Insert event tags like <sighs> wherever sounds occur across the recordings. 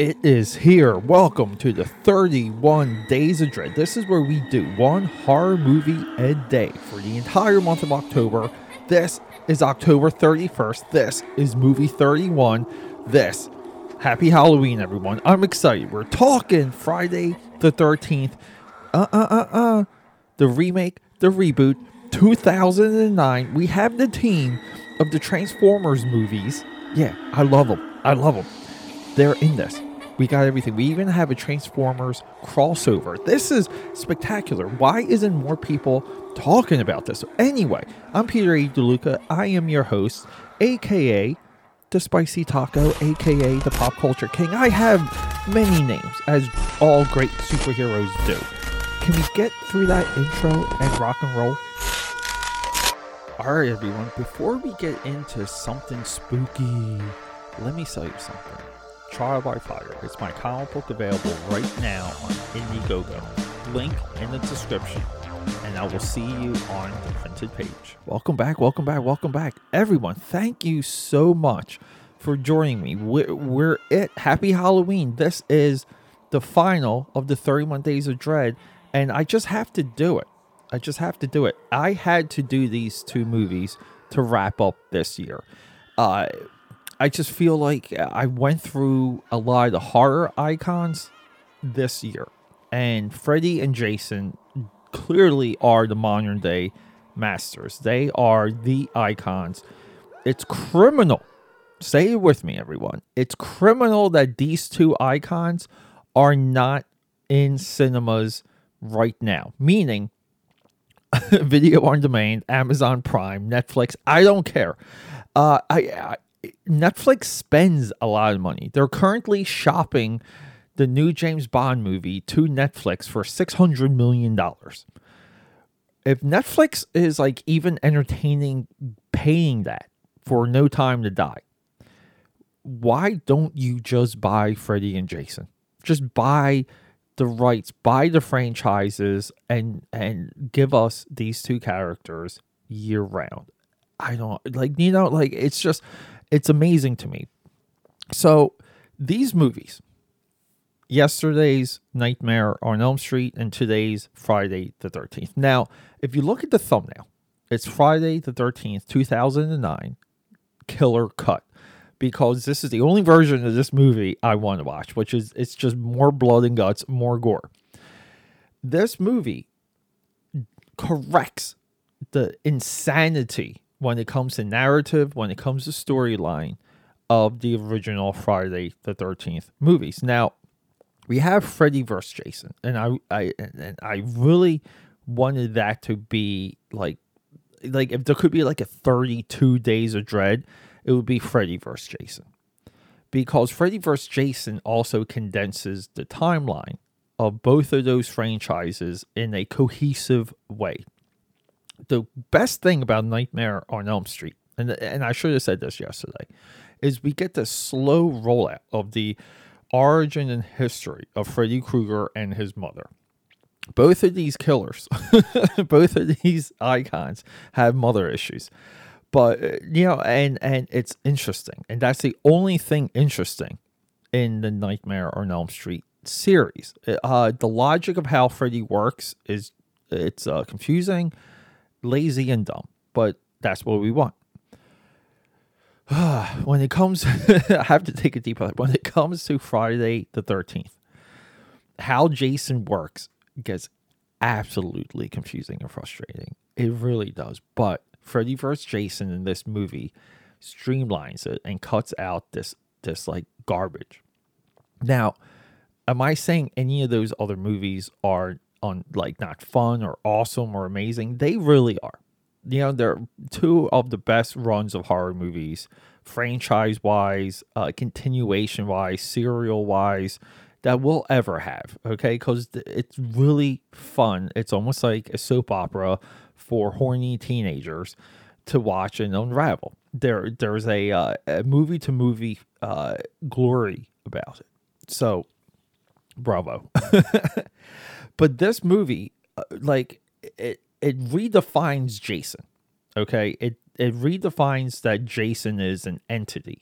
It is here. Welcome to the 31 Days of Dread. This is where we do one horror movie a day for the entire month of October. This is October 31st. This is movie 31. This. Happy Halloween, everyone. I'm excited. We're talking Friday the 13th. Uh uh uh uh. The remake, the reboot, 2009. We have the team of the Transformers movies. Yeah, I love them. I love them. They're in this. We got everything. We even have a Transformers crossover. This is spectacular. Why isn't more people talking about this? Anyway, I'm Peter A. DeLuca. I am your host, aka the Spicy Taco, aka the Pop Culture King. I have many names, as all great superheroes do. Can we get through that intro and rock and roll? All right, everyone. Before we get into something spooky, let me tell you something. Trial by Fire. It's my comic book available right now on Indiegogo. Link in the description. And I will see you on the printed page. Welcome back, welcome back, welcome back. Everyone, thank you so much for joining me. We're, we're it. Happy Halloween. This is the final of the 31 Days of Dread. And I just have to do it. I just have to do it. I had to do these two movies to wrap up this year. Uh, I just feel like I went through a lot of the horror icons this year, and Freddy and Jason clearly are the modern day masters. They are the icons. It's criminal. Say it with me, everyone. It's criminal that these two icons are not in cinemas right now, meaning <laughs> video on demand, Amazon Prime, Netflix. I don't care. Uh, I, I Netflix spends a lot of money. They're currently shopping the new James Bond movie to Netflix for $600 million. If Netflix is like even entertaining paying that for No Time to Die, why don't you just buy Freddy and Jason? Just buy the rights, buy the franchises and and give us these two characters year round. I don't like you know like it's just it's amazing to me. So these movies, yesterday's Nightmare on Elm Street and today's Friday the 13th. Now, if you look at the thumbnail, it's Friday the 13th, 2009, Killer Cut. Because this is the only version of this movie I want to watch, which is it's just more blood and guts, more gore. This movie corrects the insanity when it comes to narrative, when it comes to storyline of the original Friday the 13th movies. Now, we have Freddy vs. Jason, and I, I, and I really wanted that to be like, like if there could be like a 32 days of dread, it would be Freddy vs. Jason. Because Freddy vs. Jason also condenses the timeline of both of those franchises in a cohesive way the best thing about Nightmare on Elm Street, and and I should have said this yesterday, is we get the slow rollout of the origin and history of Freddy Krueger and his mother. Both of these killers, <laughs> both of these icons have mother issues. But uh, you know, and and it's interesting, and that's the only thing interesting in the Nightmare on Elm Street series. Uh, the logic of how Freddy works is it's uh, confusing lazy and dumb, but that's what we want. <sighs> when it comes, <laughs> I have to take a deep breath. When it comes to Friday the 13th, how Jason works gets absolutely confusing and frustrating. It really does. But Freddy vs. Jason in this movie streamlines it and cuts out this this like garbage. Now, am I saying any of those other movies are on like not fun or awesome or amazing. They really are. You know, they're two of the best runs of horror movies, franchise wise, uh, continuation wise, serial wise, that we'll ever have. Okay, because it's really fun. It's almost like a soap opera for horny teenagers to watch and unravel. There, there's a, uh, a movie to movie glory about it. So, bravo. <laughs> But this movie, uh, like it, it redefines Jason. Okay, it it redefines that Jason is an entity.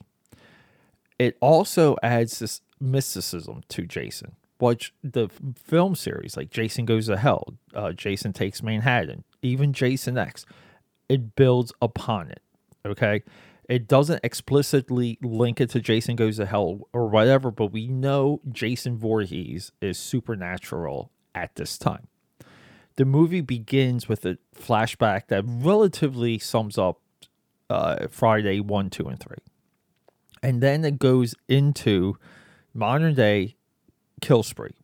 It also adds this mysticism to Jason. Watch the film series like Jason Goes to Hell, uh, Jason Takes Manhattan, even Jason X. It builds upon it. Okay. It doesn't explicitly link it to Jason Goes to Hell or whatever, but we know Jason Voorhees is supernatural at this time. The movie begins with a flashback that relatively sums up uh, Friday 1, 2, and 3. And then it goes into modern day kill spree.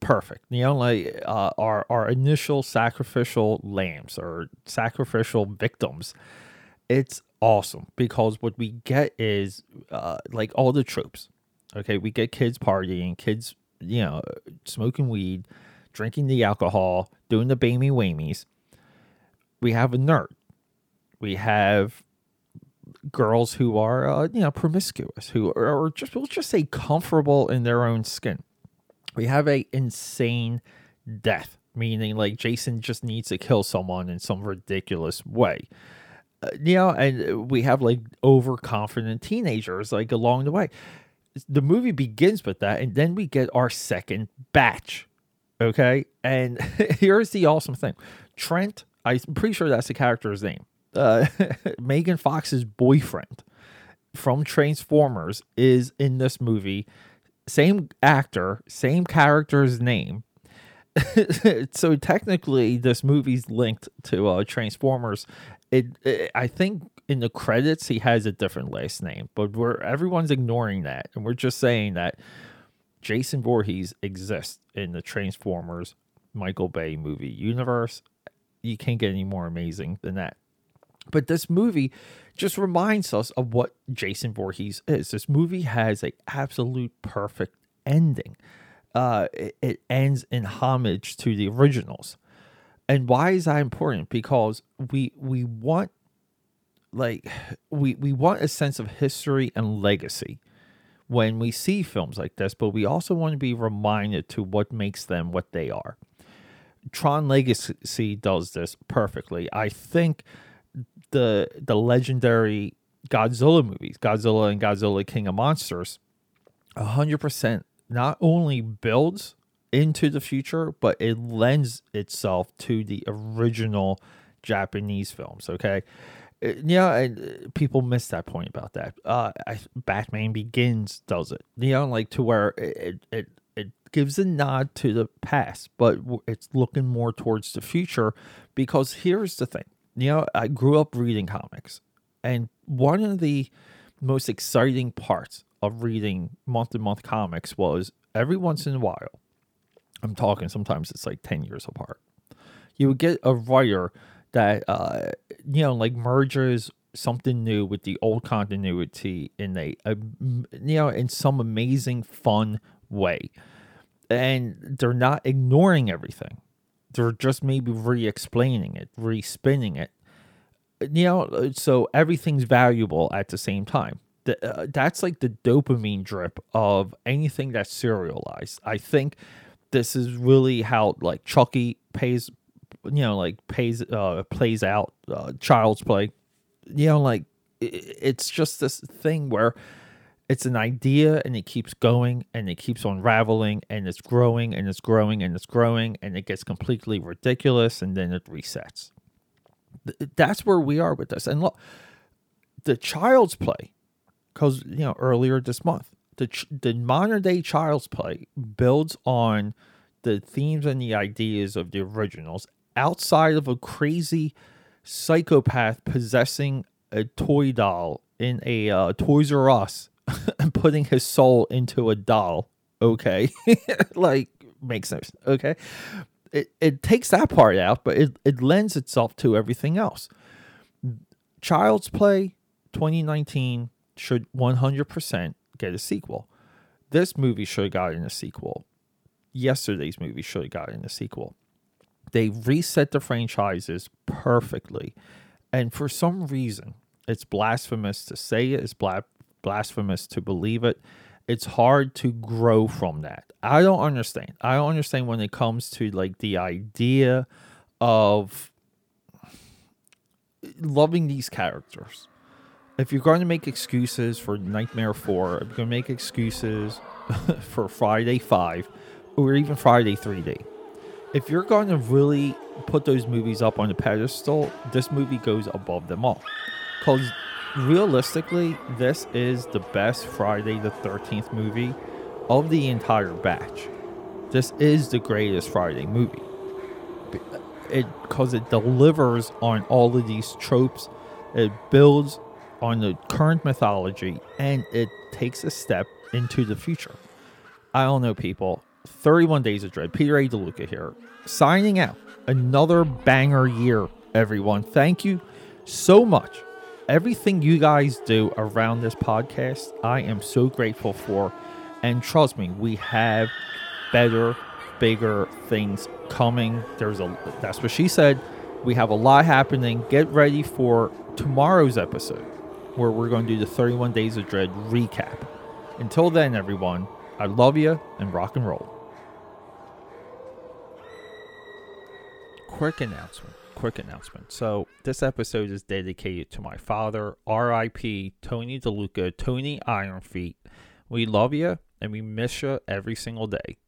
Perfect. Know, like uh, our our initial sacrificial lambs or sacrificial victims. It's awesome because what we get is uh, like all the tropes. Okay, we get kids partying, kids, you know, smoking weed, drinking the alcohol, doing the bamey wamies. We have a nerd. We have girls who are, uh, you know, promiscuous, who are or just we'll just say comfortable in their own skin we have a insane death, meaning like Jason just needs to kill someone in some ridiculous way. Uh, you know, and we have like overconfident teenagers like along the way. The movie begins with that, and then we get our second batch. Okay, and <laughs> here's the awesome thing: Trent, I'm pretty sure that's the character's name. Uh, <laughs> Megan Fox's boyfriend from Transformers is in this movie same actor, same character's name. <laughs> so technically, this movie's linked to uh, Transformers. It, it, I think in the credits he has a different last name, but we're everyone's ignoring that, and we're just saying that Jason Voorhees exists in the Transformers Michael Bay movie universe. You can't get any more amazing than that. But this movie just reminds us of what Jason Voorhees is. This movie has a absolute perfect ending. Uh, it, it ends in homage to the originals. And why is that important? Because we we want like <sighs> we we want a sense of history and legacy when we see films like this, but we also want to be reminded to what makes them what they are. Tron Legacy does this perfectly. I think the the legendary Godzilla movies, Godzilla and Godzilla King of Monsters, hundred percent not only builds into the future, but it lends itself to the original Japanese films. Okay, yeah, and uh, people miss that point about that. Uh, I, Batman Begins does it. You know, like to where it it it gives a nod to the past, but it's looking more towards the future. Because here's the thing: you know, I grew up reading comics, and one of the most exciting parts of reading month to month comics was every once in a while, I'm talking sometimes it's like 10 years apart, you would get a writer that, uh, you know, like merges something new with the old continuity in a, a you know, in some amazing, fun way. And they're not ignoring everything they're just maybe re-explaining it, re-spinning it. You know, so everything's valuable at the same time. The, uh, that's like the dopamine drip of anything that's serialized. I think this is really how like Chucky pays, you know, like pays uh plays out uh, Child's Play. You know, like it, it's just this thing where it's an idea and it keeps going and it keeps unraveling and it's growing and it's growing and it's growing and it gets completely ridiculous and then it resets. That's where we are with this. And look, the child's play, because, you know, earlier this month, the, the modern day child's play builds on the themes and the ideas of the originals outside of a crazy psychopath possessing a toy doll in a uh, Toys R Us <laughs> and putting his soul into a doll. Okay, <laughs> like makes sense. Okay, it it takes that part out, but it it lends itself to everything else. Child's Play 2019 should 100% get a sequel. This movie should have gotten a sequel. Yesterday's movie should have gotten a sequel. They reset the franchises perfectly. And for some reason, it's blasphemous to say it, it's bla- blasphemous to believe it. It's hard to grow from that. I don't understand. I don't understand when it comes to like the idea of loving these characters. If you're going to make excuses for Nightmare 4, if you're going to make excuses <laughs> for Friday 5 or even Friday 3D. If you're going to really put those movies up on a pedestal, this movie goes above them all. Because realistically, this is the best Friday the 13th movie of the entire batch. This is the greatest Friday movie. It because it delivers on all of these tropes. It builds on the current mythology and it takes a step into the future. I don't know, people. 31 Days of Dread. Peter A. DeLuca here. Signing out. Another banger year, everyone. Thank you so much. Everything you guys do around this podcast, I am so grateful for. And trust me, we have better, bigger things coming. There's a that's what she said. We have a lot happening. Get ready for tomorrow's episode where we're going to do the 31 Days of Dread recap. Until then, everyone, I love you and rock and roll. Quick announcement. Quick announcement. So, this episode is dedicated to my father, RIP Tony DeLuca, Tony Ironfeet. We love you and we miss you every single day.